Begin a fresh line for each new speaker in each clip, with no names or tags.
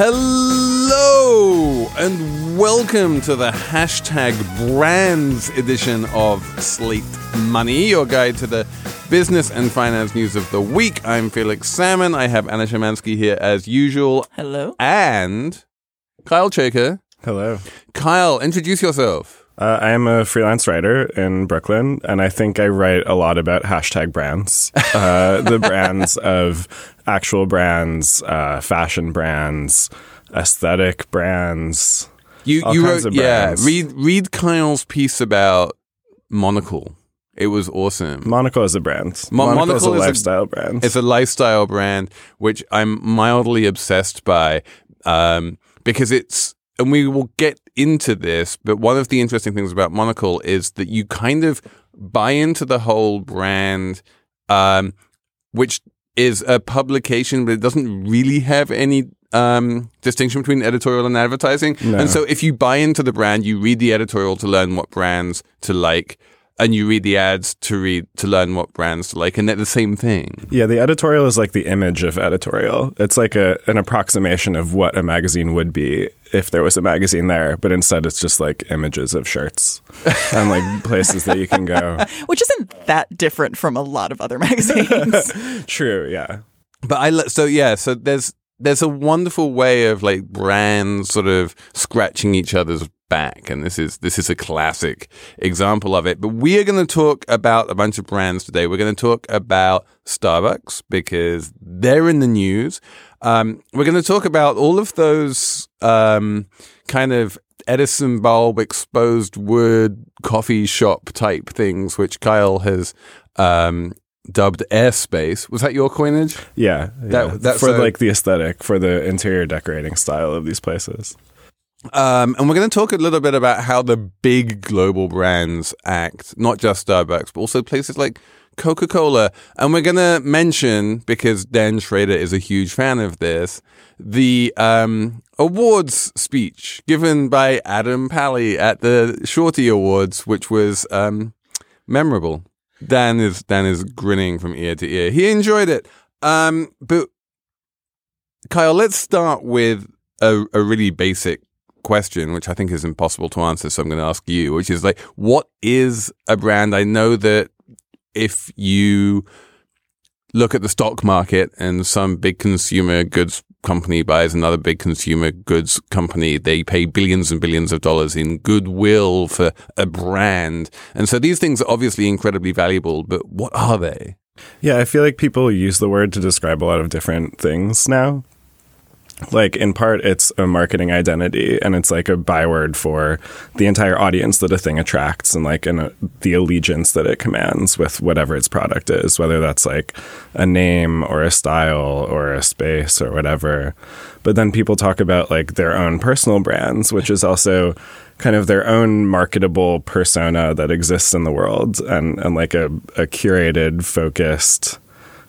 Hello and welcome to the hashtag brands edition of Slate Money, your guide to the business and finance news of the week. I'm Felix Salmon. I have Anna Szymanski here as usual.
Hello.
And Kyle Chayka.
Hello.
Kyle, introduce yourself.
Uh, I am a freelance writer in Brooklyn, and I think I write a lot about hashtag brands. Uh, the brands of actual brands, uh, fashion brands, aesthetic brands.
You you wrote yeah, read read Kyle's piece about Monocle. It was awesome.
Monaco is a brand.
Mo-
is a
Monocle is a-
lifestyle brand.
It's a lifestyle brand which I'm mildly obsessed by um, because it's, and we will get into this, but one of the interesting things about Monocle is that you kind of buy into the whole brand, um, which is a publication, but it doesn't really have any um, distinction between editorial and advertising.
No.
And so if you buy into the brand, you read the editorial to learn what brands to like. And you read the ads to read to learn what brands to like, and they're the same thing.
yeah, the editorial is like the image of editorial. It's like a an approximation of what a magazine would be if there was a magazine there, but instead it's just like images of shirts and like places that you can go.
Which isn't that different from a lot of other magazines.
True, yeah.
But I so yeah, so there's there's a wonderful way of like brands sort of scratching each other's back, and this is this is a classic example of it. But we are going to talk about a bunch of brands today. We're going to talk about Starbucks because they're in the news. Um, we're going to talk about all of those um, kind of Edison bulb exposed wood coffee shop type things, which Kyle has um, dubbed airspace. Was that your coinage?
Yeah,
That-
yeah.
that's
for like the aesthetic, for the interior decorating style of these places.
Um, and we're going to talk a little bit about how the big global brands act, not just Starbucks, but also places like Coca Cola. And we're going to mention, because Dan Schrader is a huge fan of this, the um, awards speech given by Adam Pally at the Shorty Awards, which was um, memorable. Dan is Dan is grinning from ear to ear. He enjoyed it. Um, but Kyle, let's start with a, a really basic question, which I think is impossible to answer. So I'm going to ask you, which is like, what is a brand? I know that if you look at the stock market and some big consumer goods company buys another big consumer goods company, they pay billions and billions of dollars in goodwill for a brand. And so these things are obviously incredibly valuable, but what are they?
Yeah, I feel like people use the word to describe a lot of different things now. Like, in part, it's a marketing identity, and it's like a byword for the entire audience that a thing attracts, and like an, uh, the allegiance that it commands with whatever its product is, whether that's like a name or a style or a space or whatever. But then people talk about like their own personal brands, which is also kind of their own marketable persona that exists in the world, and and like a, a curated, focused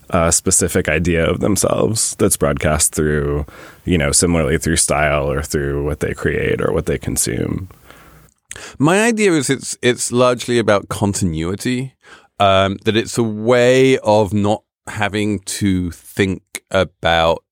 a specific idea of themselves that's broadcast through, you know, similarly through style or through what they create or what they consume.
My idea is it's it's largely about continuity. Um, that it's a way of not having to think about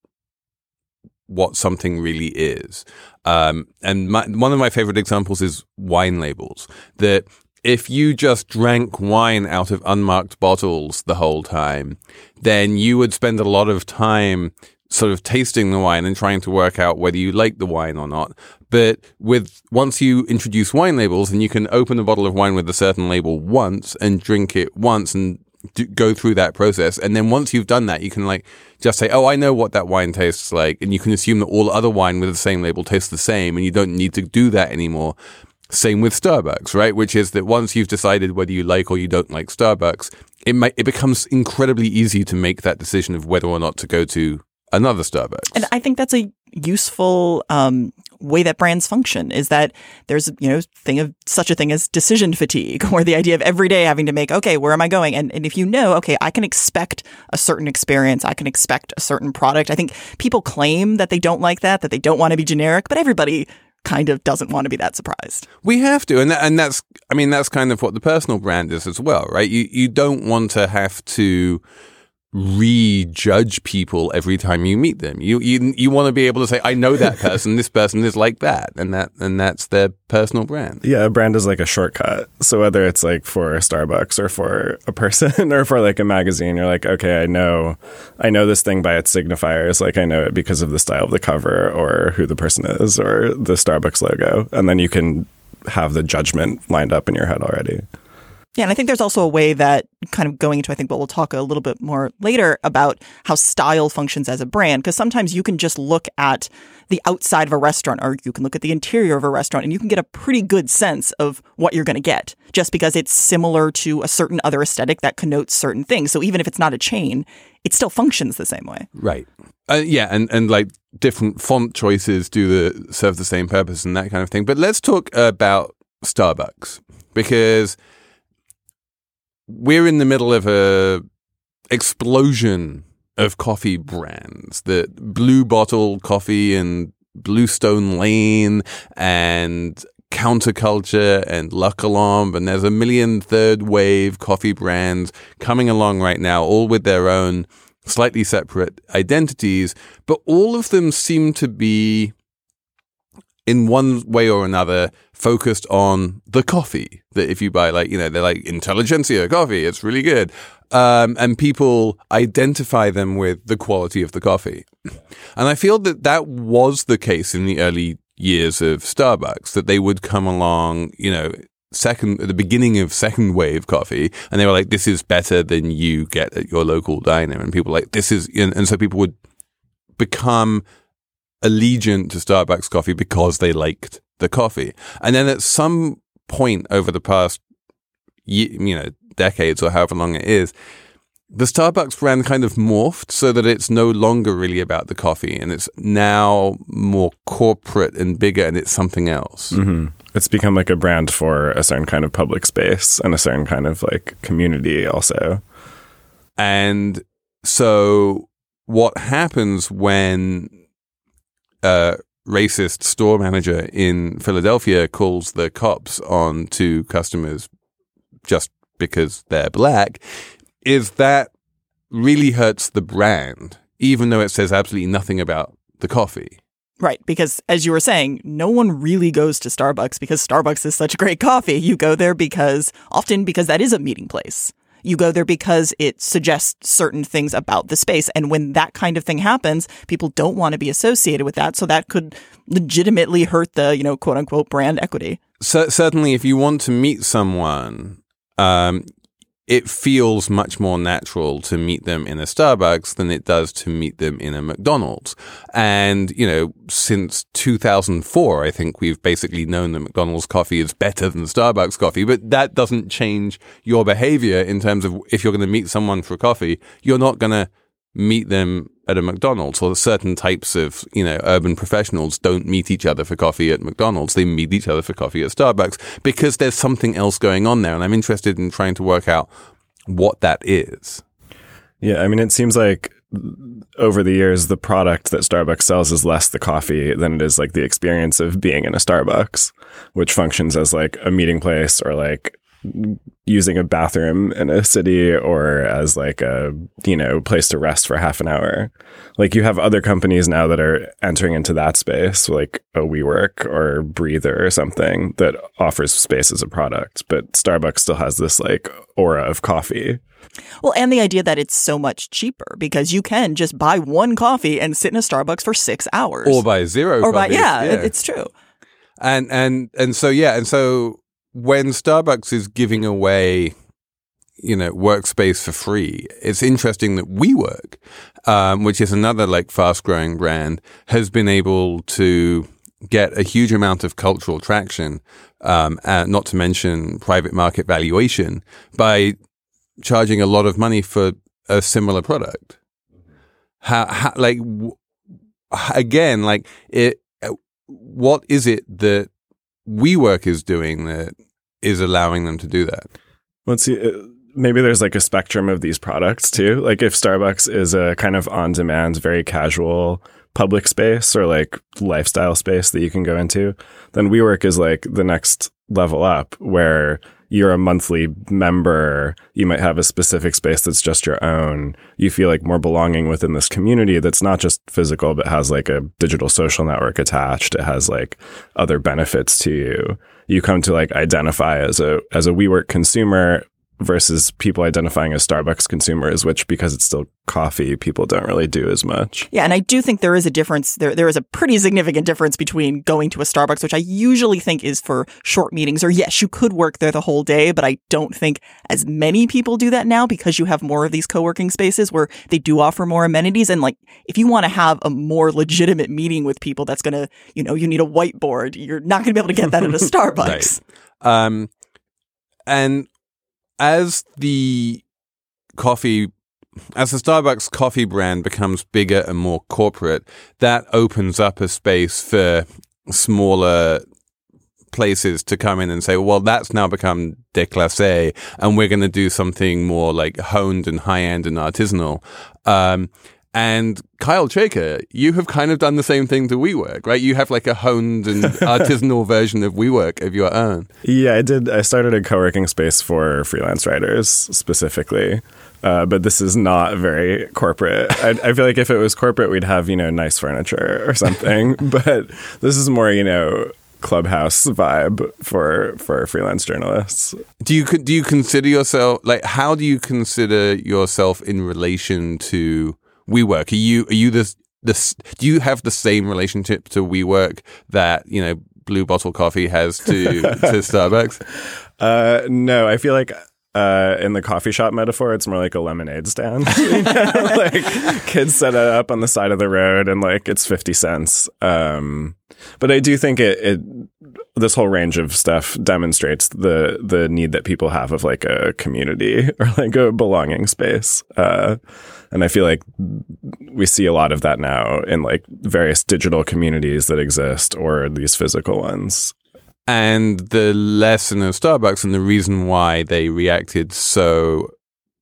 what something really is. Um, and my, one of my favorite examples is wine labels. That if you just drank wine out of unmarked bottles the whole time, then you would spend a lot of time sort of tasting the wine and trying to work out whether you like the wine or not. But with once you introduce wine labels and you can open a bottle of wine with a certain label once and drink it once and do, go through that process. And then once you've done that, you can like just say, Oh, I know what that wine tastes like. And you can assume that all other wine with the same label tastes the same and you don't need to do that anymore. Same with Starbucks, right? Which is that once you've decided whether you like or you don't like Starbucks, it might, it becomes incredibly easy to make that decision of whether or not to go to another Starbucks.
And I think that's a useful um, way that brands function is that there's you know thing of such a thing as decision fatigue or the idea of every day having to make okay where am i going and, and if you know okay i can expect a certain experience i can expect a certain product i think people claim that they don't like that that they don't want to be generic but everybody kind of doesn't want to be that surprised
We have to, and that, and that's I mean that's kind of what the personal brand is as well, right? You you don't want to have to rejudge people every time you meet them. You you you want to be able to say, I know that person. this person is like that, and that and that's their personal brand.
Yeah, a brand is like a shortcut. So whether it's like for Starbucks or for a person or for like a magazine, you're like, okay, I know, I know this thing by its signifiers. Like I know it because of the style of the cover or who the person is or the Starbucks logo, and then you can have the judgment lined up in your head already.
Yeah, and I think there's also a way that kind of going into I think what we'll talk a little bit more later about how style functions as a brand because sometimes you can just look at the outside of a restaurant or you can look at the interior of a restaurant and you can get a pretty good sense of what you're going to get just because it's similar to a certain other aesthetic that connotes certain things. So even if it's not a chain, it still functions the same way.
Right. Uh, yeah, and, and like different font choices do the serve the same purpose and that kind of thing. But let's talk about Starbucks because we're in the middle of a explosion of coffee brands. The Blue Bottle Coffee and Bluestone Lane and Counterculture and La Colombe, and there's a million third wave coffee brands coming along right now, all with their own slightly separate identities, but all of them seem to be in one way or another focused on the coffee that if you buy like you know they're like intelligentsia coffee it's really good. Um, and people identify them with the quality of the coffee. And i feel that that was the case in the early years of starbucks that they would come along you know second at the beginning of second wave coffee and they were like this is better than you get at your local diner. And people like this is and, and so people would become allegiant to Starbucks coffee because they liked the coffee. And then at some point over the past, you know, decades or however long it is, the Starbucks brand kind of morphed so that it's no longer really about the coffee and it's now more corporate and bigger and it's something else.
hmm It's become like a brand for a certain kind of public space and a certain kind of like community also.
And so what happens when a racist store manager in Philadelphia calls the cops on two customers just because they're black is that really hurts the brand, even though it says absolutely nothing about the coffee.
Right, because as you were saying, no one really goes to Starbucks because Starbucks is such a great coffee. You go there because often because that is a meeting place. You go there because it suggests certain things about the space. And when that kind of thing happens, people don't want to be associated with that. So that could legitimately hurt the, you know, quote unquote brand equity.
cer- certainly if you want to meet someone, um, it feels much more natural to meet them in a Starbucks than it does to meet them in a McDonald's. And, you know, since 2004, I think we've basically known that McDonald's coffee is better than Starbucks coffee, but that doesn't change your behavior in terms of if you're going to meet someone for coffee, you're not going to meet them at a McDonald's or certain types of, you know, urban professionals don't meet each other for coffee at McDonald's. They meet each other for coffee at Starbucks because there's something else going on there. And I'm interested in trying to work out what that is.
Yeah, I mean, it seems like over the years, the product that Starbucks sells is less the coffee than it is like the experience of being in a Starbucks, which functions as like a meeting place or like using a bathroom in a city or as like a you know place to rest for half an hour like you have other companies now that are entering into that space like a WeWork or Breather or something that offers space as a product but Starbucks still has this like aura of coffee
Well, and the idea that it's so much cheaper because you can just buy one coffee and sit in a Starbucks for six hours.
or buy zero.
Or by,
coffees.
yeah, it- it's true.
and and and so yeah, and so when Starbucks is giving away, you know, workspace for free, it's interesting that WeWork, um, which is another like fast growing brand, has been able to get a huge amount of cultural traction, um, and not to mention private market valuation by charging a lot of money for a similar product. How, how like w- again, like it. What is it that WeWork is doing that is allowing them to do that?
Let's see. uh, Maybe there's like a spectrum of these products too. Like if Starbucks is a kind of on demand, very casual public space or like lifestyle space that you can go into, then WeWork is like the next level up where you're a monthly member. You might have a specific space that's just your own. You feel like more belonging within this community that's not just physical, but has like a digital social network attached. It has like other benefits to you. You come to like identify as a, as a WeWork consumer versus people identifying as Starbucks consumers, which because it's still coffee, people don't really do as much.
Yeah, and I do think there is a difference. There, there is a pretty significant difference between going to a Starbucks, which I usually think is for short meetings, or yes, you could work there the whole day, but I don't think as many people do that now because you have more of these co-working spaces where they do offer more amenities. And like, if you want to have a more legitimate meeting with people, that's going to, you know, you need a whiteboard. You're not going to be able to get that at a Starbucks.
Um, and as the coffee, as the Starbucks coffee brand becomes bigger and more corporate, that opens up a space for smaller places to come in and say, well, that's now become déclassé, and we're going to do something more like honed and high end and artisanal. Um, and Kyle Chayka, you have kind of done the same thing to WeWork, right? You have like a honed and artisanal version of WeWork of your own.
Yeah, I did. I started a co working space for freelance writers specifically. Uh, but this is not very corporate. I, I feel like if it was corporate, we'd have, you know, nice furniture or something. but this is more, you know, clubhouse vibe for for freelance journalists.
Do you do you consider yourself like how do you consider yourself in relation to WeWork? Are you are you this this do you have the same relationship to WeWork that you know Blue Bottle Coffee has to to Starbucks?
Uh, no, I feel like uh, in the coffee shop metaphor, it's more like a lemonade stand. You know? like kids set it up on the side of the road, and like it's fifty cents. Um, but I do think it, it this whole range of stuff demonstrates the the need that people have of like a community or like a belonging space. Uh, and I feel like we see a lot of that now in like various digital communities that exist or these physical ones.
And the lesson of Starbucks and the reason why they reacted so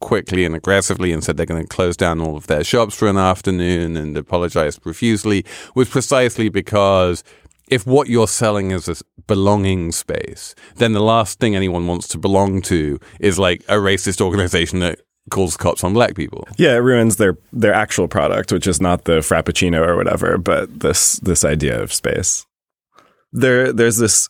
quickly and aggressively and said they're going to close down all of their shops for an afternoon and apologized profusely was precisely because if what you're selling is a belonging space, then the last thing anyone wants to belong to is like a racist organization that calls cops on black people.
Yeah, it ruins their their actual product, which is not the frappuccino or whatever, but this this idea of space. There there's this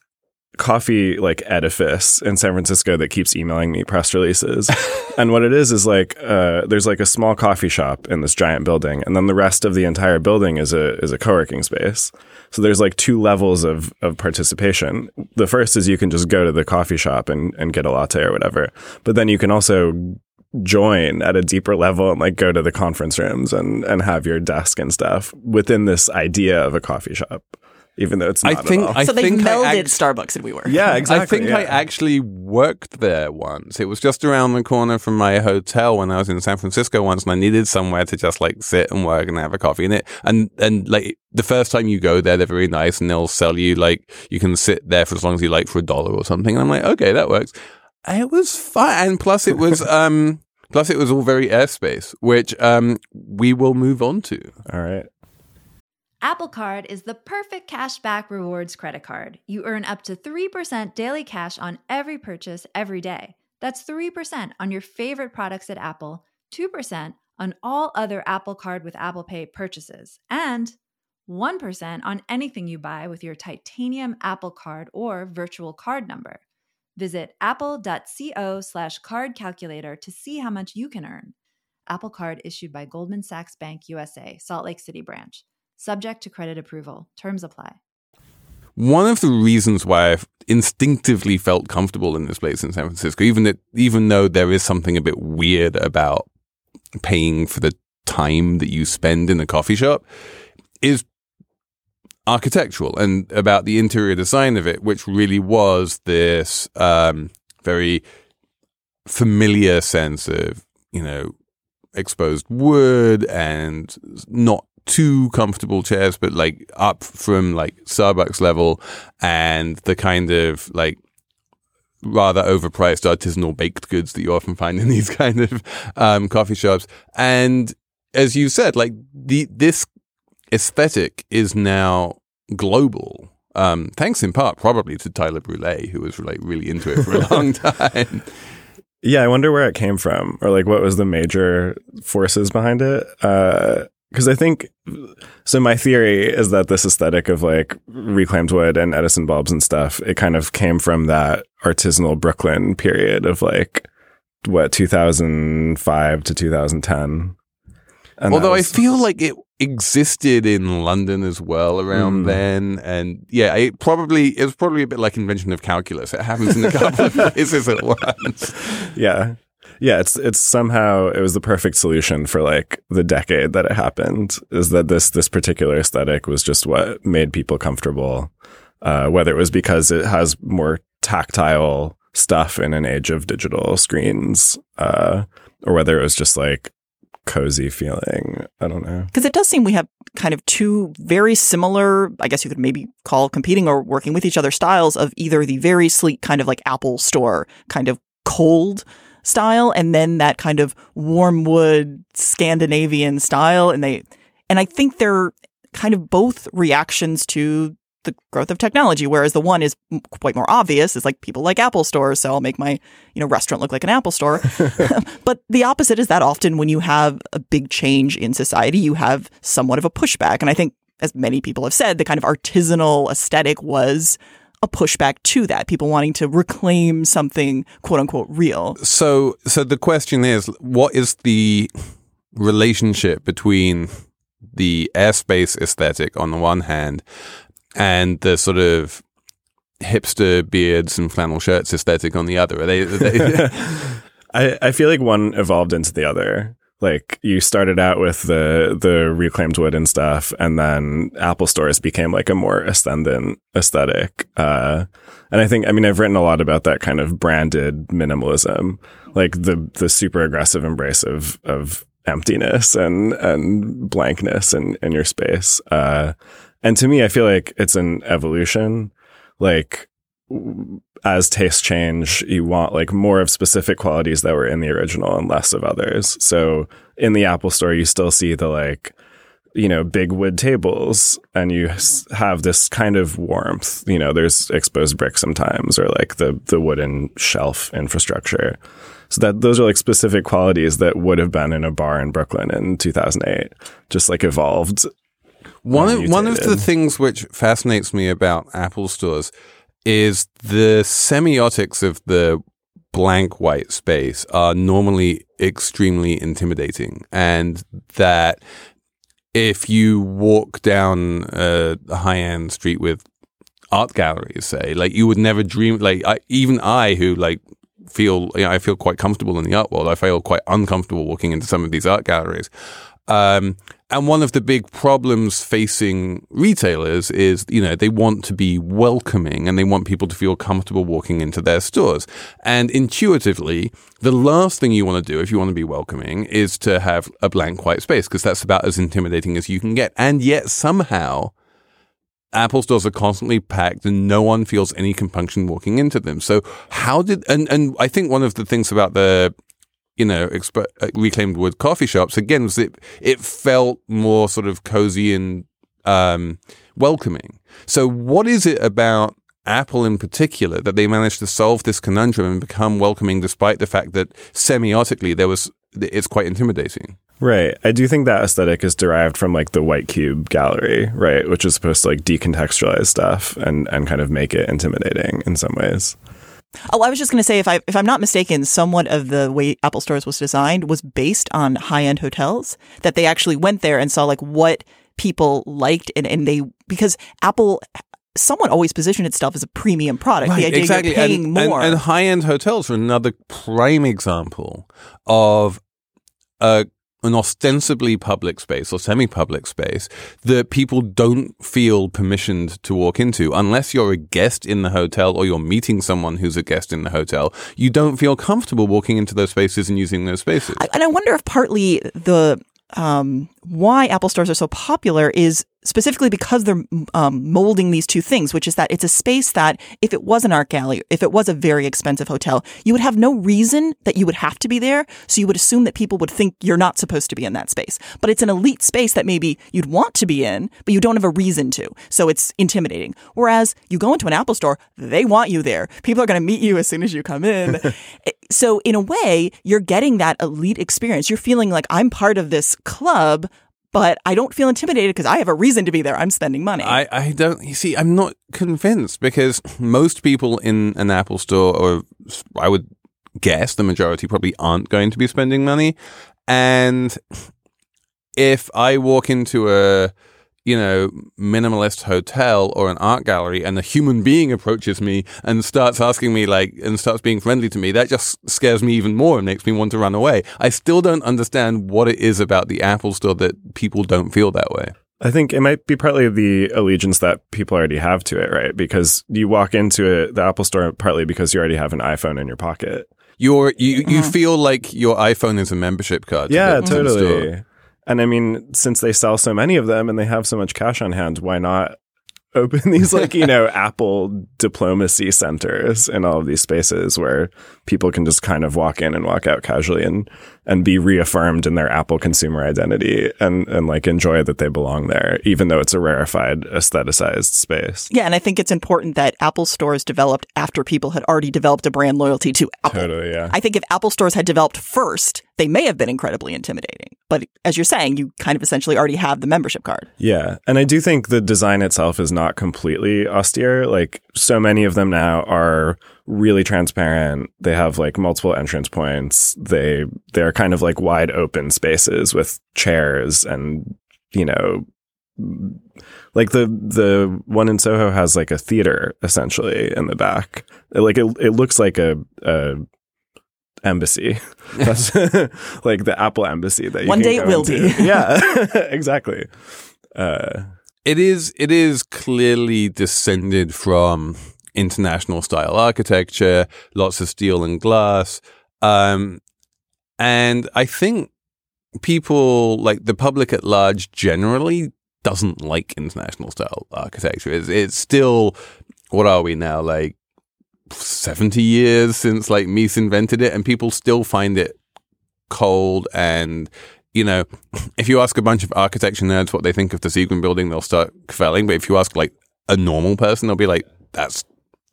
coffee like edifice in San Francisco that keeps emailing me press releases. and what it is is like uh, there's like a small coffee shop in this giant building, and then the rest of the entire building is a is a co-working space. So there's like two levels of of participation. The first is you can just go to the coffee shop and, and get a latte or whatever. But then you can also join at a deeper level and like go to the conference rooms and and have your desk and stuff within this idea of a coffee shop even though it's
I
not at
think
all.
I
so they
think I
melded
act-
Starbucks and WeWork.
yeah exactly
I think I actually worked there once. It was just around the corner from my hotel when I was in San Francisco once, and I needed somewhere to just like sit and work and have a coffee in it. And and like the first time you go there, they're very nice, and they'll sell you like you can sit there for as long as you like for a dollar or something. And I'm like, okay, that works. It was fun, and plus it was um Plus, it was all very airspace, which um, we will move on to.
All right.
Apple Card is the perfect cashback rewards credit card. You earn up to 3% daily cash on every purchase every day. That's 3% on your favorite products at Apple, 2% on all other Apple Card with Apple Pay purchases, and 1% on anything you buy with your titanium Apple Card or virtual card number. Visit apple.co slash card calculator to see how much you can earn. Apple Card issued by Goldman Sachs Bank USA, Salt Lake City branch. Subject to credit approval. Terms apply.
One of the reasons why I've instinctively felt comfortable in this place in San Francisco, even that, even though there is something a bit weird about paying for the time that you spend in a coffee shop, is architectural and about the interior design of it, which really was this um, very familiar sense of, you know, exposed wood and not too comfortable chairs, but like up from like Starbucks level and the kind of like rather overpriced artisanal baked goods that you often find in these kind of um, coffee shops. And as you said, like the this aesthetic is now global. Um, thanks in part probably to Tyler Brûlé, who was like really into it for a long time.
Yeah, I wonder where it came from, or like what was the major forces behind it. Because uh, I think so. My theory is that this aesthetic of like reclaimed wood and Edison bulbs and stuff, it kind of came from that artisanal Brooklyn period of like what 2005 to 2010.
And Although was, I feel like it existed in London as well around mm. then, and yeah, it probably it was probably a bit like invention of calculus. It happens in a couple of places at once.
Yeah, yeah. It's it's somehow it was the perfect solution for like the decade that it happened. Is that this this particular aesthetic was just what made people comfortable, uh, whether it was because it has more tactile stuff in an age of digital screens, uh, or whether it was just like cozy feeling. I don't know.
Because it does seem we have kind of two very similar, I guess you could maybe call competing or working with each other styles of either the very sleek kind of like Apple Store kind of cold style and then that kind of warm wood Scandinavian style. And they, and I think they're kind of both reactions to the growth of technology. Whereas the one is quite more obvious. It's like people like Apple stores, so I'll make my you know restaurant look like an Apple store. but the opposite is that often when you have a big change in society, you have somewhat of a pushback. And I think, as many people have said, the kind of artisanal aesthetic was a pushback to that. People wanting to reclaim something quote unquote real.
So, so the question is, what is the relationship between the airspace aesthetic on the one hand and the sort of hipster beards and flannel shirts aesthetic on the other? Are they? Are they
I, I feel like one evolved into the other. Like you started out with the the reclaimed wood and stuff, and then Apple stores became like a more ascendant aesthetic. Uh, and I think, I mean, I've written a lot about that kind of branded minimalism, like the the super aggressive embrace of of emptiness and and blankness in in your space. Uh, and to me, I feel like it's an evolution. Like as tastes change, you want like more of specific qualities that were in the original and less of others. So in the Apple store, you still see the like, you know, big wood tables and you have this kind of warmth. You know, there's exposed brick sometimes or like the, the wooden shelf infrastructure. So that those are like specific qualities that would have been in a bar in Brooklyn in 2008, just like evolved
one of, one of the things which fascinates me about Apple stores is the semiotics of the blank white space are normally extremely intimidating, and that if you walk down a high end street with art galleries, say, like you would never dream, like I, even I, who like feel, you know, I feel quite comfortable in the art world. I feel quite uncomfortable walking into some of these art galleries. Um, and one of the big problems facing retailers is, you know, they want to be welcoming and they want people to feel comfortable walking into their stores. And intuitively, the last thing you want to do if you want to be welcoming is to have a blank white space because that's about as intimidating as you can get. And yet somehow, Apple stores are constantly packed and no one feels any compunction walking into them. So how did, and, and I think one of the things about the you know, exp- uh, reclaimed wood coffee shops again was it it felt more sort of cozy and um, welcoming. So, what is it about Apple in particular that they managed to solve this conundrum and become welcoming, despite the fact that semiotically there was it's quite intimidating.
Right. I do think that aesthetic is derived from like the white cube gallery, right, which is supposed to like decontextualize stuff and and kind of make it intimidating in some ways.
Oh, I was just going to say, if I if I'm not mistaken, somewhat of the way Apple Stores was designed was based on high end hotels. That they actually went there and saw like what people liked, and and they because Apple somewhat always positioned itself as a premium product.
Right,
the idea
exactly.
you're paying
and,
more.
And, and high end hotels are another prime example of a an ostensibly public space or semi public space that people don't feel permissioned to walk into unless you're a guest in the hotel or you're meeting someone who's a guest in the hotel. You don't feel comfortable walking into those spaces and using those spaces.
I- and I wonder if partly the um, why Apple stores are so popular is specifically because they're um, molding these two things, which is that it's a space that if it was an art gallery, if it was a very expensive hotel, you would have no reason that you would have to be there. So you would assume that people would think you're not supposed to be in that space. But it's an elite space that maybe you'd want to be in, but you don't have a reason to. So it's intimidating. Whereas you go into an Apple store, they want you there. People are going to meet you as soon as you come in. so in a way, you're getting that elite experience. You're feeling like I'm part of this club, but I don't feel intimidated because I have a reason to be there. I'm spending money.
I, I don't, you see, I'm not convinced because most people in an Apple store, or I would guess the majority probably aren't going to be spending money. And if I walk into a, you know, minimalist hotel or an art gallery and a human being approaches me and starts asking me like, and starts being friendly to me, that just scares me even more and makes me want to run away. I still don't understand what it is about the Apple store that people don't feel that way.
I think it might be partly the allegiance that people already have to it, right? Because you walk into it, the Apple store partly because you already have an iPhone in your pocket.
You're, you, you mm-hmm. feel like your iPhone is a membership card. to
Yeah,
the- to the store.
totally. And I mean, since they sell so many of them and they have so much cash on hand, why not open these like, you know, Apple diplomacy centers in all of these spaces where people can just kind of walk in and walk out casually and and be reaffirmed in their Apple consumer identity and and like enjoy that they belong there, even though it's a rarefied, aestheticized space.
yeah, and I think it's important that Apple stores developed after people had already developed a brand loyalty to Apple.
Totally, yeah.
I think if Apple stores had developed first, they may have been incredibly intimidating. But as you're saying, you kind of essentially already have the membership card.
Yeah. And I do think the design itself is not completely austere. Like so many of them now are really transparent. They have like multiple entrance points. They they're kind of like wide open spaces with chairs and you know like the the one in Soho has like a theater essentially in the back. Like it it looks like a, a embassy. That's like the Apple embassy that you
One
can
day it will
into.
be.
Yeah, exactly. Uh,
It is it is clearly descended from international style architecture, lots of steel and glass. Um, and I think people like the public at large generally doesn't like international style architecture. It's, it's still what are we now like 70 years since like Mies invented it and people still find it cold and you know, if you ask a bunch of architecture nerds what they think of the Seagram building, they'll start quelling. But if you ask like a normal person, they'll be like, "That's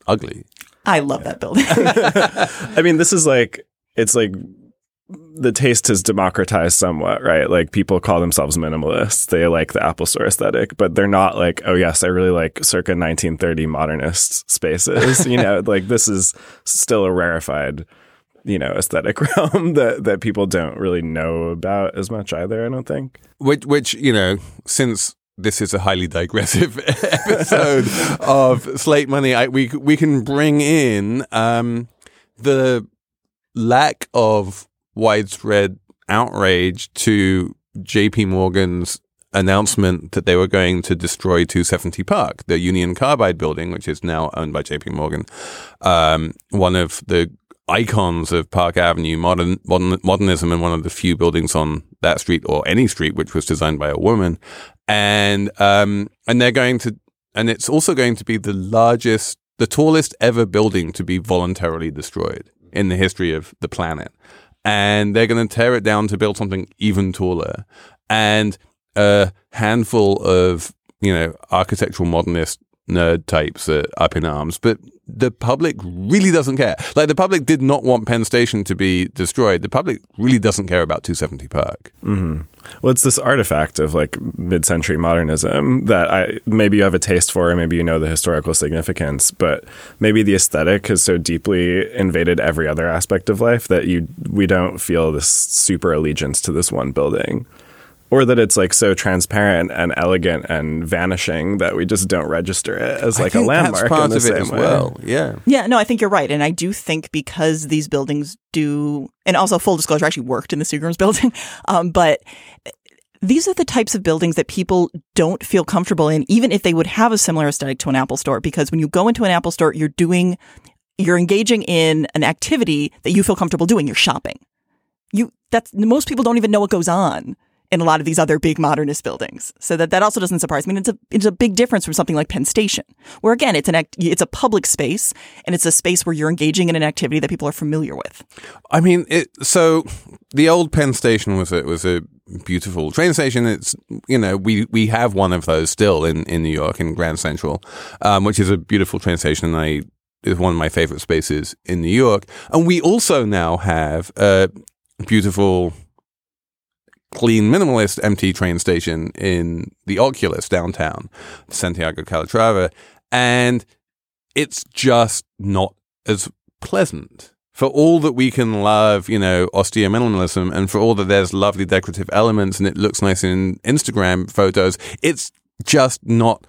ugly."
I love that building.
I mean, this is like it's like the taste has democratized somewhat, right? Like people call themselves minimalists. They like the Apple Store aesthetic, but they're not like, oh yes, I really like circa 1930 modernist spaces. you know, like this is still a rarefied, you know, aesthetic realm that that people don't really know about as much either. I don't think.
Which, which you know, since this is a highly digressive episode of Slate Money, I, we we can bring in um, the lack of widespread outrage to J.P. Morgan's announcement that they were going to destroy 270 Park, the Union Carbide building, which is now owned by J.P. Morgan, um, one of the icons of Park Avenue modern, modern modernism and one of the few buildings on that street or any street which was designed by a woman and um and they're going to and it's also going to be the largest the tallest ever building to be voluntarily destroyed in the history of the planet and they're going to tear it down to build something even taller. And a handful of, you know, architectural modernist nerd types are up in arms, but the public really doesn't care. Like the public did not want Penn Station to be destroyed. The public really doesn't care about 270 Park.
Mm-hmm. Well, it's this artifact of like mid-century modernism that I maybe you have a taste for, or maybe you know the historical significance, but maybe the aesthetic has so deeply invaded every other aspect of life that you we don't feel this super allegiance to this one building or that it's like so transparent and elegant and vanishing that we just don't register it as like a landmark
that's part
in the
of it
same
as
way.
well. Yeah.
Yeah, no, I think you're right. And I do think because these buildings do, and also full disclosure, I actually worked in the Seagram's building, um, but these are the types of buildings that people don't feel comfortable in, even if they would have a similar aesthetic to an Apple store. Because when you go into an Apple store, you're doing, you're engaging in an activity that you feel comfortable doing. You're shopping. You, that's, most people don't even know what goes on in a lot of these other big modernist buildings. So that, that also doesn't surprise me. And it's a, it's a big difference from something like Penn Station, where again, it's an, act, it's a public space and it's a space where you're engaging in an activity that people are familiar with.
I mean, it, so the old Penn Station was a, was a beautiful train station. It's, you know, we, we have one of those still in, in New York in Grand Central, um, which is a beautiful train station. And I, is one of my favorite spaces in New York. And we also now have a beautiful clean minimalist empty train station in the Oculus downtown, Santiago Calatrava, and it's just not as pleasant. For all that we can love, you know, austere minimalism, and for all that there's lovely decorative elements and it looks nice in Instagram photos, it's just not.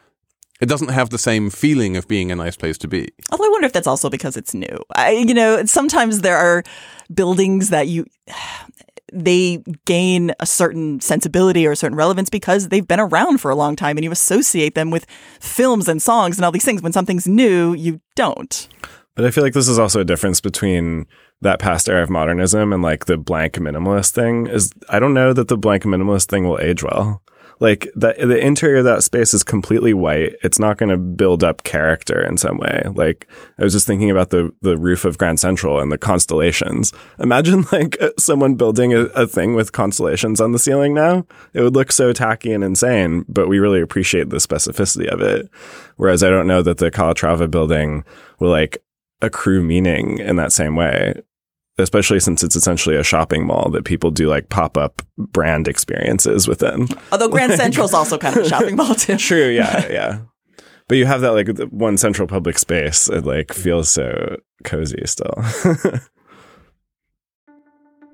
It doesn't have the same feeling of being a nice place to be.
Although I wonder if that's also because it's new. I, you know, sometimes there are buildings that you they gain a certain sensibility or a certain relevance because they've been around for a long time and you associate them with films and songs and all these things. When something's new, you don't.
But I feel like this is also a difference between that past era of modernism and like the blank minimalist thing is I don't know that the blank minimalist thing will age well. Like the the interior of that space is completely white. It's not going to build up character in some way. Like I was just thinking about the the roof of Grand Central and the constellations. Imagine like someone building a, a thing with constellations on the ceiling now. It would look so tacky and insane, but we really appreciate the specificity of it. Whereas I don't know that the Calatrava building will like accrue meaning in that same way especially since it's essentially a shopping mall that people do like pop up brand experiences within.
Although Grand Central is also kind of a shopping mall too.
True, yeah, yeah. But you have that like one central public space. It like feels so cozy still.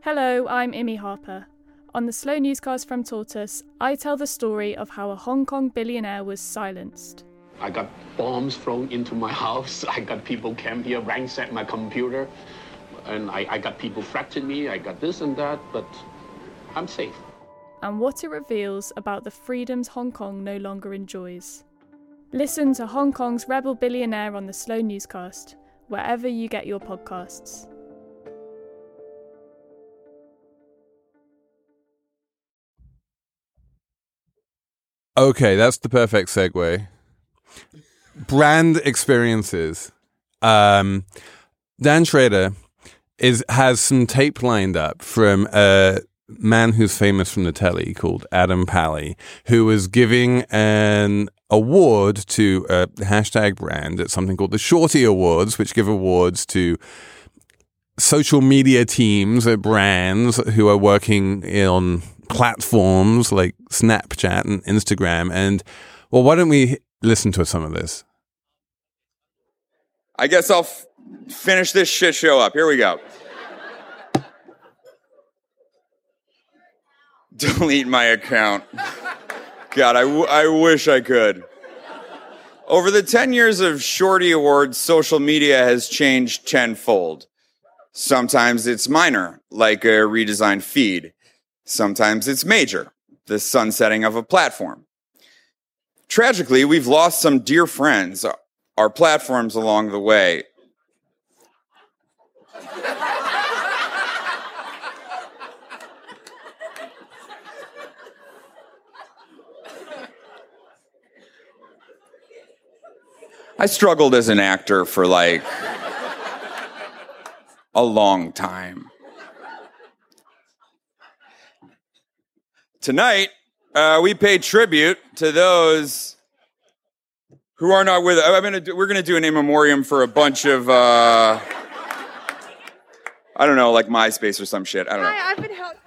Hello, I'm Imi Harper. On the Slow Newscast from Tortoise, I tell the story of how a Hong Kong billionaire was silenced.
I got bombs thrown into my house. I got people came here, ransacked my computer and I, I got people fracturing me, I got this and that, but I'm safe.
And what it reveals about the freedoms Hong Kong no longer enjoys. Listen to Hong Kong's Rebel Billionaire on the Slow Newscast, wherever you get your podcasts.
Okay, that's the perfect segue. Brand experiences. Um, Dan Schrader is has some tape lined up from a man who's famous from the telly called Adam Pally, who was giving an award to a hashtag brand at something called the Shorty Awards, which give awards to social media teams at brands who are working on platforms like Snapchat and Instagram. And well, why don't we listen to some of this?
I guess I'll finish this shit show up. Here we go. Delete my account. God, I, w- I wish I could. Over the 10 years of Shorty Awards, social media has changed tenfold. Sometimes it's minor, like a redesigned feed. Sometimes it's major, the sunsetting of a platform. Tragically, we've lost some dear friends, our platforms along the way. I struggled as an actor for like a long time. tonight uh, we pay tribute to those who are not with us. I'm gonna do, we're gonna do an in memoriam for a bunch of uh, I don't know, like MySpace or some shit. I don't know.
I've been helped.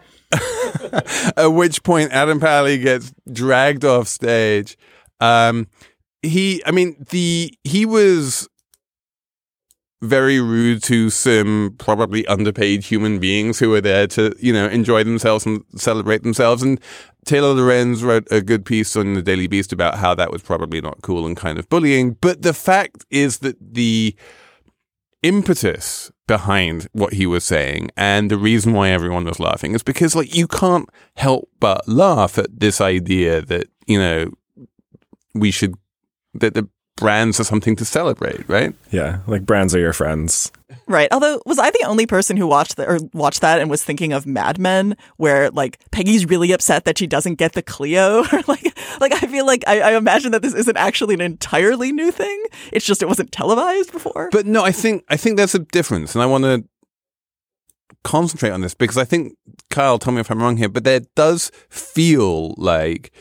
At which point, Adam Pally gets dragged off stage. Um, he, I mean, the he was very rude to some probably underpaid human beings who were there to, you know, enjoy themselves and celebrate themselves. And Taylor Lorenz wrote a good piece on the Daily Beast about how that was probably not cool and kind of bullying. But the fact is that the impetus behind what he was saying. And the reason why everyone was laughing is because like you can't help but laugh at this idea that you know we should that the brands are something to celebrate right
Yeah, like brands are your friends.
Right. Although, was I the only person who watched the, or watched that and was thinking of Mad Men, where like Peggy's really upset that she doesn't get the Clio? Or like, like I feel like I, I imagine that this isn't actually an entirely new thing. It's just it wasn't televised before.
but no i think i think there's a difference and i want to concentrate on this because i think kyle tell me if i'm wrong here but there does feel like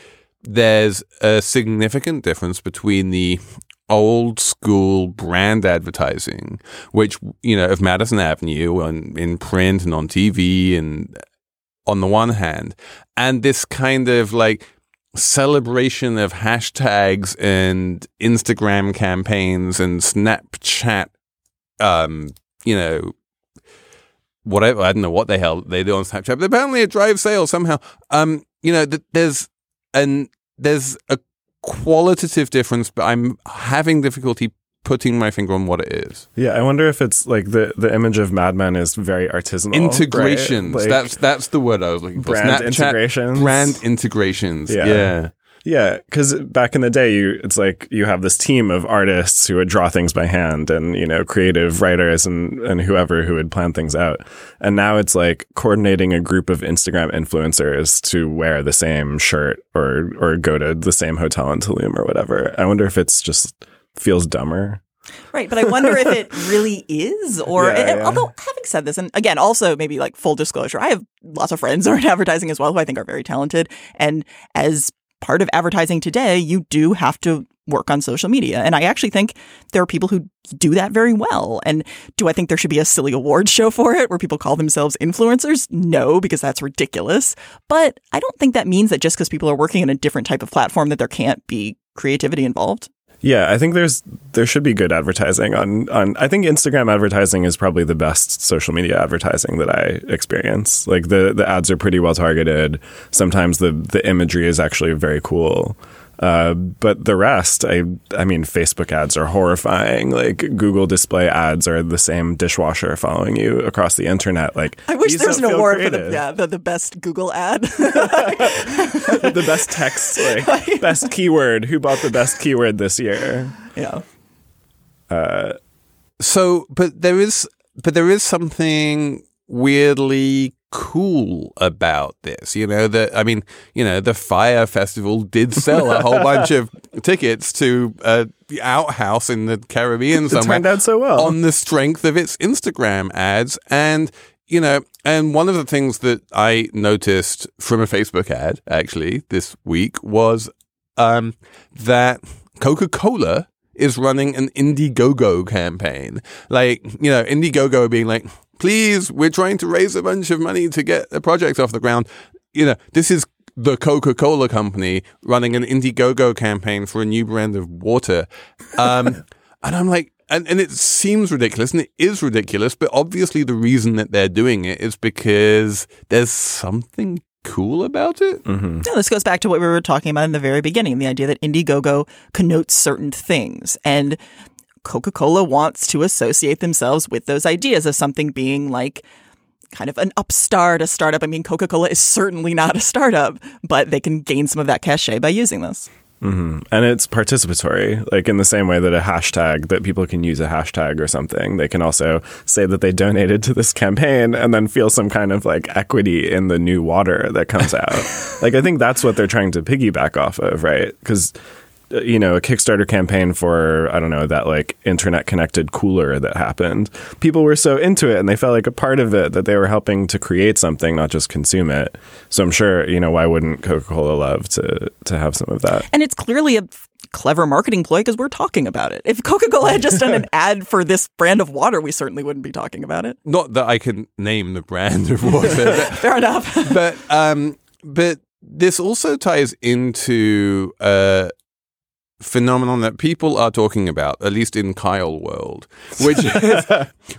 there's a significant difference between the old school brand advertising, which, you know, of Madison Avenue and in print and on TV and on the one hand, and this kind of like celebration of hashtags and Instagram campaigns and Snapchat, um, you know, whatever. I don't know what the hell they do on Snapchat, but apparently it drives sales somehow. Um, you know, th- there's and there's a qualitative difference, but I'm having difficulty putting my finger on what it is.
Yeah, I wonder if it's like the the image of Mad Men is very artisanal.
integrations.
right? Like,
that's that's the word I was looking for.
brand
Snapchat
integrations.
Brand integrations.
Yeah.
Yeah.
Yeah, because back in the day, you it's like you have this team of artists who would draw things by hand, and you know, creative writers and and whoever who would plan things out. And now it's like coordinating a group of Instagram influencers to wear the same shirt or or go to the same hotel in Tulum or whatever. I wonder if it's just feels dumber.
Right, but I wonder if it really is, or
Yeah, yeah.
although having said this, and again, also maybe like full disclosure, I have lots of friends who are in advertising as well, who I think are very talented, and as part of advertising today, you do have to work on social media, and I actually think there are people who do that very well. And do I think there should be a silly awards show for it where people call themselves influencers? No, because that's ridiculous. But I don't think that means that just because people are working in a different type of platform that there can't be creativity involved.
Yeah, I think there's there should be good advertising on on I think Instagram advertising is probably the best social media advertising that I experience. Like the the ads are pretty well targeted. Sometimes the the imagery is actually very cool. Uh, but the rest, I I mean, Facebook ads are horrifying. Like Google display ads are the same dishwasher following you across the internet. Like
I wish
these
there was an
don't feel
award for the, yeah, the, the best Google ad.
the best text, like best keyword. Who bought the best keyword this year?
yeah.
Uh, So, but there is, but there is something weirdly cool about this. You know that I mean, you know, the Fyre Festival did sell a whole bunch of tickets to uh, the outhouse in the Caribbean
It
somewhere
turned out so well.
on the strength of its Instagram ads and. You know, and one of the things that I noticed from a Facebook ad actually this week was um, that Coca Cola is running an Indiegogo campaign. Like, you know, Indiegogo being like, please, we're trying to raise a bunch of money to get a project off the ground. You know, this is the Coca Cola company running an Indiegogo campaign for a new brand of water. Um, and I'm like, and, and it seems ridiculous, and it is ridiculous, but obviously the reason that they're doing it is because there's something cool about it.
Mm-hmm.
No, this goes back to what we were talking about in the very beginning the idea that Indiegogo connotes certain things. And Coca Cola wants to associate themselves with those ideas of something being like kind of an upstart, a startup. I mean, Coca Cola is certainly not a startup, but they can gain some of that cachet by using this.
hmm And it's participatory, like in the same way that a hashtag, that people can use a hashtag or something. They can also say that they donated to this campaign and then feel some kind of like equity in the new water that comes out. like, I think that's what they're trying to piggyback off of, right? Because you know, a Kickstarter campaign for, I don't know, that like internet connected cooler that happened. People were so into it and they felt like a part of it that they were helping to create something, not just consume it. So I'm sure, you know, why wouldn't Coca Cola love to, to have some of that?
And it's clearly a clever marketing ploy because we're talking about it. If Coca Cola had just done an ad for this brand of water, we certainly wouldn't be talking about it.
Not that I can name the brand of water.
Fair enough.
but um, but this also ties into a phenomenon that people are talking about, at least in Kyle world, which is,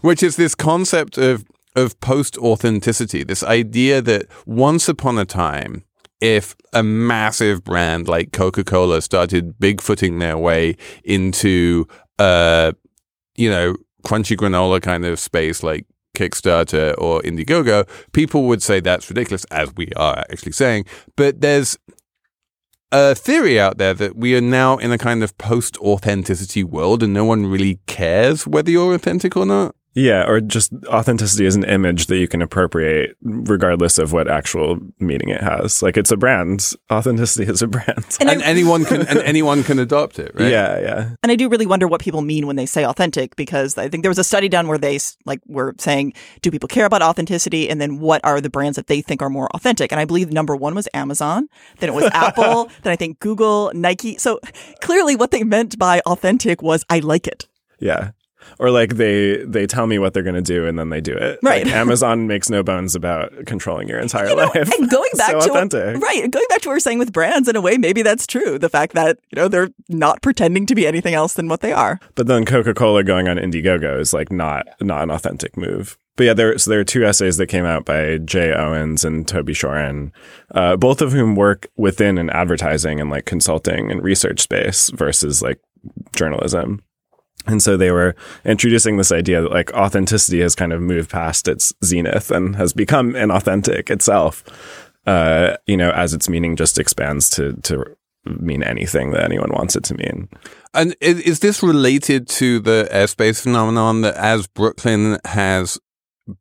which is this concept of of post authenticity. This idea that once upon a time, if a massive brand like Coca Cola started bigfooting their way into, uh, you know, crunchy granola kind of space like Kickstarter or Indiegogo, people would say that's ridiculous, as we are actually saying. But there's a theory out there that we are now in a kind of post authenticity world and no one really cares whether you're authentic or not.
Yeah, or just authenticity is an image that you can appropriate regardless of what actual meaning it has. Like it's a brand. Authenticity is a brand.
And, and I, anyone can and anyone can adopt it, right?
Yeah, yeah.
And I do really wonder what people mean when they say authentic because I think there was a study done where they like were saying, do people care about authenticity and then what are the brands that they think are more authentic? And I believe number 1 was Amazon, then it was Apple, then I think Google, Nike. So clearly what they meant by authentic was I like it.
Yeah or like they they tell me what they're going to do and then they do it.
Right.
Like Amazon makes no bones about controlling your entire
you know,
life.
And going back
so
to
authentic.
Right, going back to what we are saying with brands in a way, maybe that's true. The fact that you know they're not pretending to be anything else than what they are.
But then Coca Cola going on Indiegogo is like not not an authentic move. But yeah, there so there are two essays that came out by Jay Owens and Toby Shorin, uh, both of whom work within an advertising and like consulting and research space versus like journalism. And so they were introducing this idea that like authenticity has kind of moved past its zenith and has become inauthentic itself. Uh, you know, as its meaning just expands to to mean anything that anyone wants it to mean.
And is this related to the airspace phenomenon that as Brooklyn has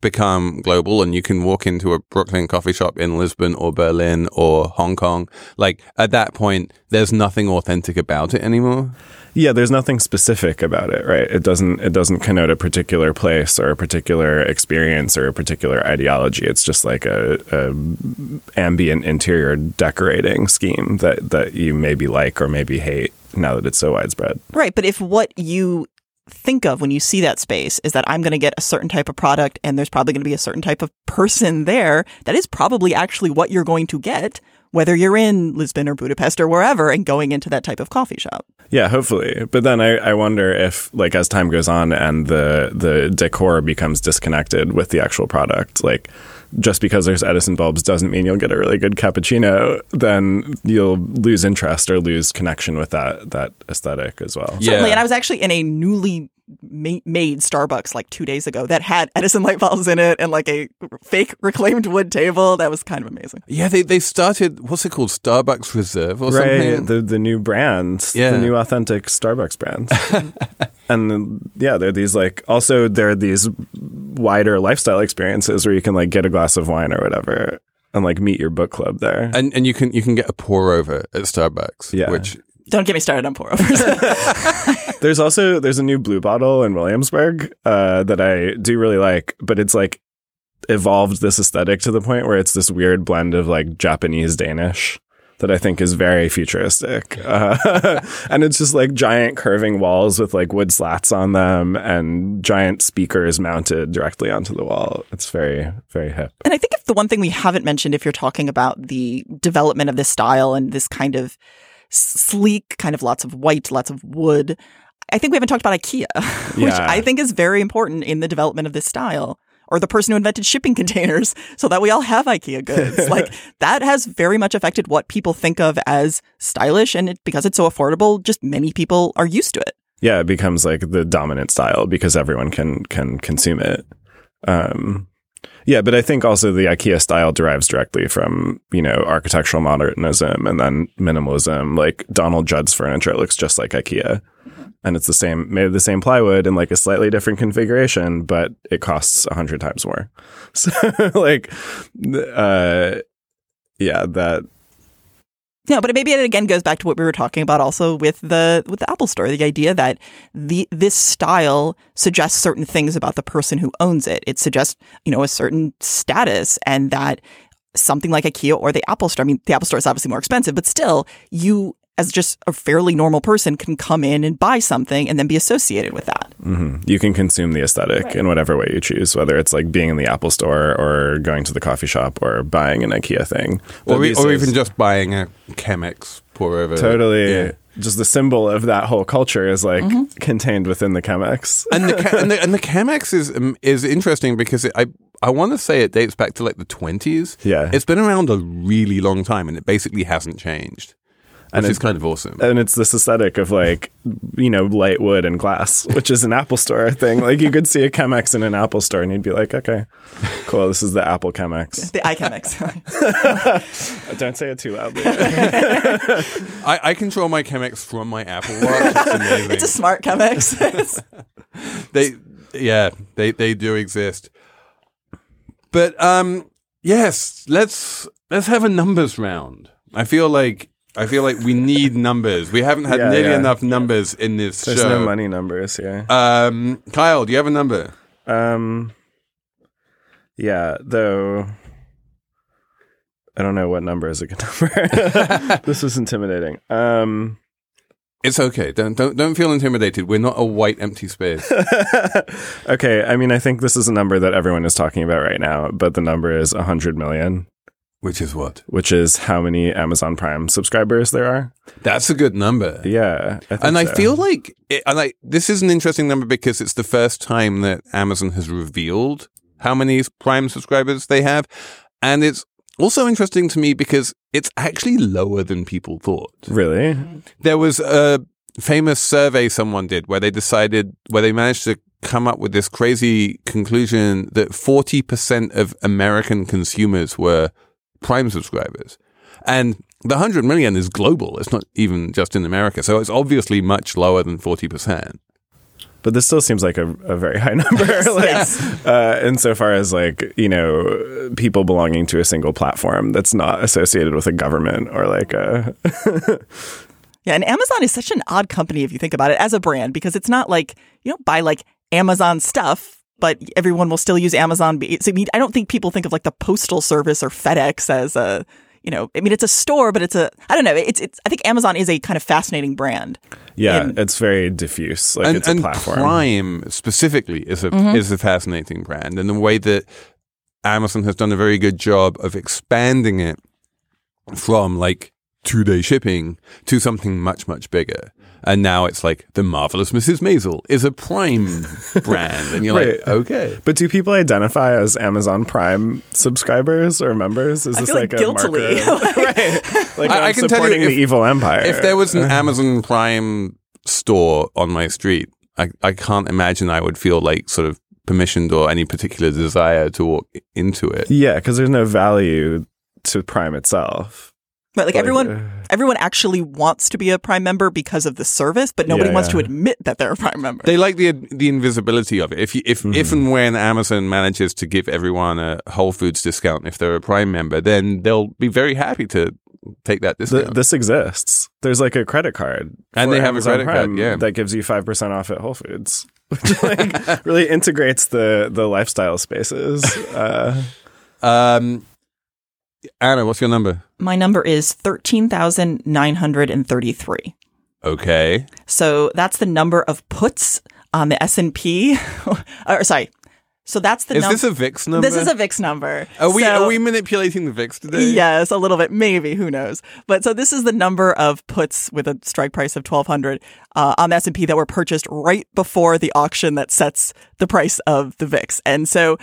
become global and you can walk into a Brooklyn coffee shop in Lisbon or Berlin or Hong Kong, like at that point, there's nothing authentic about it anymore?
Yeah, there's nothing specific about it, right? It doesn't it doesn't connote a particular place or a particular experience or a particular ideology. It's just like a, a ambient interior decorating scheme that that you maybe like or maybe hate now that it's so widespread.
Right, but if what you think of when you see that space is that I'm going to get a certain type of product and there's probably going to be a certain type of person there, that is probably actually what you're going to get whether you're in Lisbon or Budapest or wherever and going into that type of coffee shop.
Yeah, hopefully. But then I, I wonder if like as time goes on and the the decor becomes disconnected with the actual product, like just because there's Edison bulbs doesn't mean you'll get a really good cappuccino, then you'll lose interest or lose connection with that that aesthetic as well.
Yeah. Certainly. And I was actually in a newly made Starbucks like two days ago that had Edison light bulbs in it and like a fake reclaimed wood table. That was kind of amazing.
Yeah, they they started what's it called Starbucks Reserve or
right,
something.
The the new brands,
yeah.
the new authentic Starbucks brands. and yeah, there are these like also there are these wider lifestyle experiences where you can like get a glass of wine or whatever and like meet your book club there.
And and you can you can get a pour over at Starbucks.
Yeah.
Which
don't get me started on pour overs.
there's also there's a new blue bottle in Williamsburg uh, that I do really like, but it's like evolved this aesthetic to the point where it's this weird blend of like Japanese Danish that I think is very futuristic. Uh, and it's just like giant curving walls with like wood slats on them and giant speakers mounted directly onto the wall. It's very, very hip.
And I think if the one thing we haven't mentioned, if you're talking about the development of this style and this kind of sleek, kind of lots of white, lots of wood, I think we haven't talked about IKEA, which
Yeah.
I think is very important in the development of this style. Or the person who invented shipping containers so that we all have IKEA goods. like that has very much affected what people think of as stylish. And it, because it's so affordable, just many people are used to it.
Yeah, it becomes like the dominant style because everyone can can consume it. Um, yeah, but I think also the IKEA style derives directly from you know architectural modernism and then minimalism. Like Donald Judd's furniture looks just like IKEA, and it's the same made of the same plywood in like a slightly different configuration, but it costs a hundred times more. So like, uh, yeah, that
No, but maybe it again goes back to what we were talking about also with the with the Apple Store, the idea that the this style suggests certain things about the person who owns it. It suggests, you know, a certain status and that something like IKEA or the Apple Store. I mean, the Apple Store is obviously more expensive, but still you as just a fairly normal person can come in and buy something and then be associated with that.
hmm You can consume the aesthetic
Right.
in whatever way you choose, whether it's like being in the Apple Store or going to the coffee shop or buying an IKEA thing.
Or,
But
e- or
days-
even just buying a Chemex pour over.
totally
Yeah.
just the symbol of that whole culture is like contained within the Chemex.
and the and the, and the Chemex is um, is interesting because it, I I want to say it dates back to like the twenties.
Yeah.
it's been around a really long time, and it basically hasn't changed,
And
which is kind of awesome.
and it's this aesthetic of like you know light wood and glass which is an apple store thing like you could see a chemex in an apple store and you'd be like okay cool this is the apple chemex
The iChemex.
don't say it too loudly
I, I control my Chemex from my Apple Watch. It's
it's a smart Chemex.
they yeah they they do exist but um yes let's let's have a numbers round i feel like i feel like we need numbers. We haven't had
Yeah,
nearly
yeah.
enough numbers in this
there's
show.
no money numbers yeah.
um kyle do you have a number?
Um yeah though i don't know what number is a good number. This is intimidating. Um
it's okay. Don't don't don't feel intimidated. We're not a white empty space.
Okay i mean i think this is a number that everyone is talking about right now but the number is 100 million
which is what?
Which is how many amazon prime subscribers there are.
That's a good number.
Yeah I think
and I
so.
feel like, it, and I, this is an interesting number because it's the first time that Amazon has revealed how many Prime subscribers they have, and it's also interesting to me because it's actually lower than people thought.
really?
There was a famous survey someone did where they decided, where they managed to come up with this crazy conclusion that forty percent of American consumers were Prime subscribers, and the 100 million is global. It's not even just in America. So it's obviously much lower than 40%.
but this still seems like a, a very high number like
yes.
uh insofar as like you know people belonging to a single platform that's not associated with a government or like a
Yeah, and Amazon is such an odd company if you think about it as a brand because it's not like you don't buy like Amazon stuff, but everyone will still use Amazon. Be- so, I mean, I don't think people think of like the postal service or FedEx as a you know. I mean, it's a store, but it's a I don't know. It's it's. I think Amazon is a kind of fascinating brand.
yeah
And-
it's very diffuse like
and
it's a
and
platform
Prime specifically is a,
Mm-hmm.
is a fascinating brand. And the way that Amazon has done a very good job of expanding it from like two day shipping to something much, much bigger. And now it's like the marvelous Mrs. Maisel is a Prime brand. And you're
Right.
like, okay.
but do people identify as Amazon Prime subscribers or members? Is
I
this
feel
like,
like
a
guiltily.
marker? right. Like
I-
I'm
I can tell you
supporting
if-
the evil empire.
If there was an Amazon Prime store on my street, I, I can't imagine I would feel like sort of permissioned or any particular desire to walk into it.
yeah, because there's no value to Prime itself.
But like
Like,
everyone,
uh,
everyone actually wants to be a Prime member because of the service, but nobody
Yeah,
wants to admit that they're a Prime member.
They like the the invisibility of it. If you, if if and when Amazon manages to give everyone a Whole Foods discount if they're a Prime member, then they'll be very happy to take that
Th-
discount.
this exists. There's like a credit card,
And they have a
Amazon
credit card, yeah.
that gives you five percent off at Whole Foods, which like really integrates the the lifestyle spaces. Uh,
um, Anna, what's your number?
My number is thirteen thousand nine hundred and thirty-three.
Okay,
So that's the number of puts on the S and P. Or sorry, so that's the
is
number.
this a VIX number?
This is a VIX number.
Are we
So-
are we manipulating the VIX today?
Yes, a little bit, maybe. Who knows? But so this is the number of puts with a strike price of twelve hundred uh, on the S and P that were purchased right before the auction that sets the price of the VIX. And so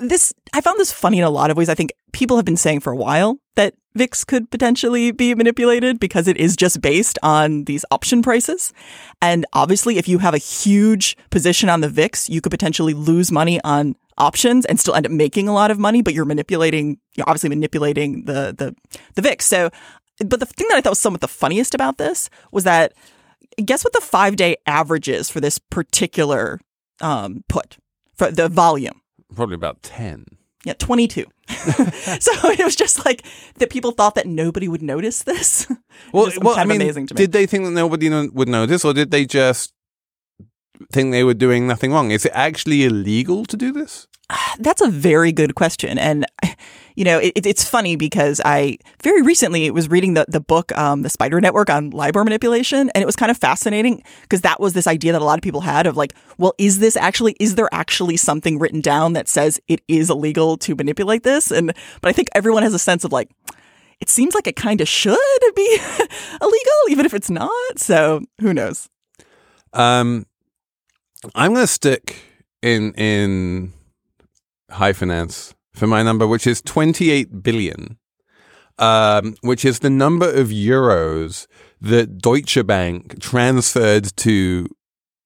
this, I found this funny in a lot of ways. I think people have been saying for a while that VIX could potentially be manipulated because it is just based on these option prices. And obviously, if you have a huge position on the VIX, you could potentially lose money on options and still end up making a lot of money, but you're manipulating, you're obviously manipulating the, the, the VIX. So, but the thing that I thought was somewhat the funniest about this was that guess what the five day average is for this particular um, put for the volume?
Probably about ten.
Yeah, 22. so it was just like that people thought that nobody would notice this.
Well,
Just
well, I mean,
amazing to me.
did they think that nobody kno- would notice, or did they just think they were doing nothing wrong? Is it actually illegal to do this?
That's a very good question. And, you know, it, it's funny because I very recently was reading the, the book, um, The Spider Network on LIBOR manipulation. And it was kind of fascinating because that was this idea that a lot of people had of like, well, is this actually, is there actually something written down that says it is illegal to manipulate this? And, but I think everyone has a sense of like, it seems like it kind of should be illegal, even if it's not. So who knows?
Um, I'm going to stick in in high finance for my number, which is 28 billion, um, which is the number of euros that Deutsche Bank transferred to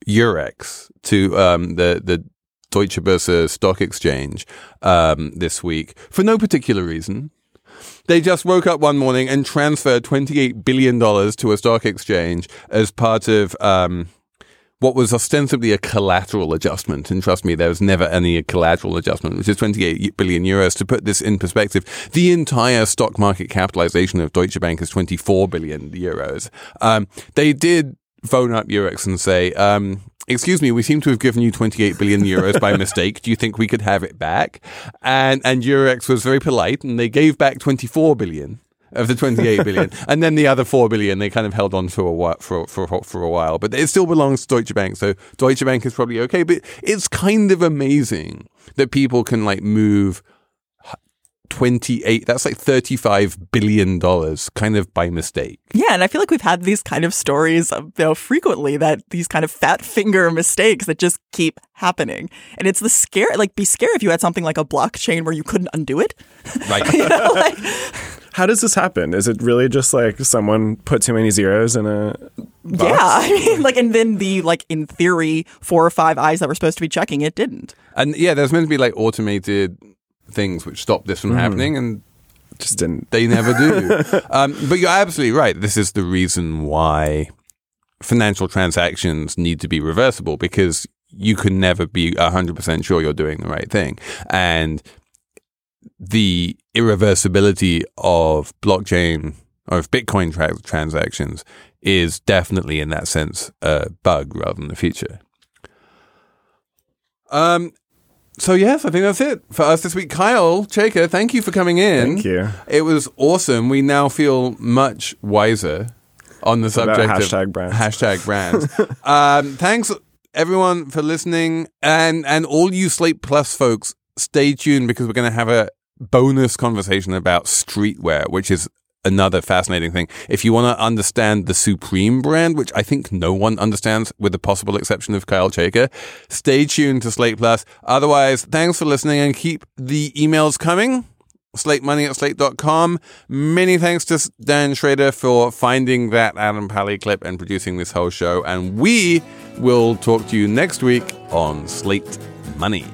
Eurex to um, the the Deutsche Börse stock exchange um, this week for no particular reason. They just woke up one morning and transferred $28 billion to a stock exchange as part of um, what was ostensibly a collateral adjustment. And trust me, there was never any collateral adjustment, which is 28 billion euros. To put this in perspective, the entire stock market capitalization of Deutsche Bank is 24 billion euros. Um, they did phone up Eurex and say, um, Excuse me, we seem to have given you 28 billion euros by mistake. Do you think we could have it back? And and Eurex was very polite and they gave back 24 billion of the 28 billion. and then the other 4 billion they kind of held on for a while, for, for, for a while. But it still belongs to Deutsche Bank. So Deutsche Bank is probably okay. But it's kind of amazing that people can like move 28, that's like 35 billion dollars kind of by mistake.
Yeah, and I feel like we've had these kind of stories uh, you know, frequently that these kind of fat finger mistakes that just keep happening. And it's the scare like be scared if you had something like a blockchain where you couldn't undo it.
Right.
You know, like,
How does this happen? Is it really just like someone put too many zeros in a box?
yeah, I mean like and then the like in theory four or five eyes that were supposed to be checking it didn't.
And yeah, there's meant to be like automated things which stop this from happening and
Just didn't.
they never do. um, but you're absolutely right. This is the reason why financial transactions need to be reversible because you can never be 100% sure you're doing the right thing. And the irreversibility of blockchain or of Bitcoin tra- transactions is definitely in that sense a bug rather than a feature. Um, so yes, I think that's it for us this week. Kyle Chayka, thank you for coming in.
Thank you.
It was awesome. We now feel much wiser on the
About
subject
hashtag
of
brands.
hashtag brands. um, thanks everyone for listening, and and all you Slate Plus folks, stay tuned because we're going to have a bonus conversation about streetwear, which is another fascinating thing. If you want to understand the Supreme brand, which I think no one understands with the possible exception of Kyle Chayka, stay tuned to Slate Plus. Otherwise, thanks for listening and keep the emails coming. Slate Money at slate.com. Many thanks to Dan Schrader for finding that Adam Pally clip and producing this whole show. And we will talk to you next week on Slate Money.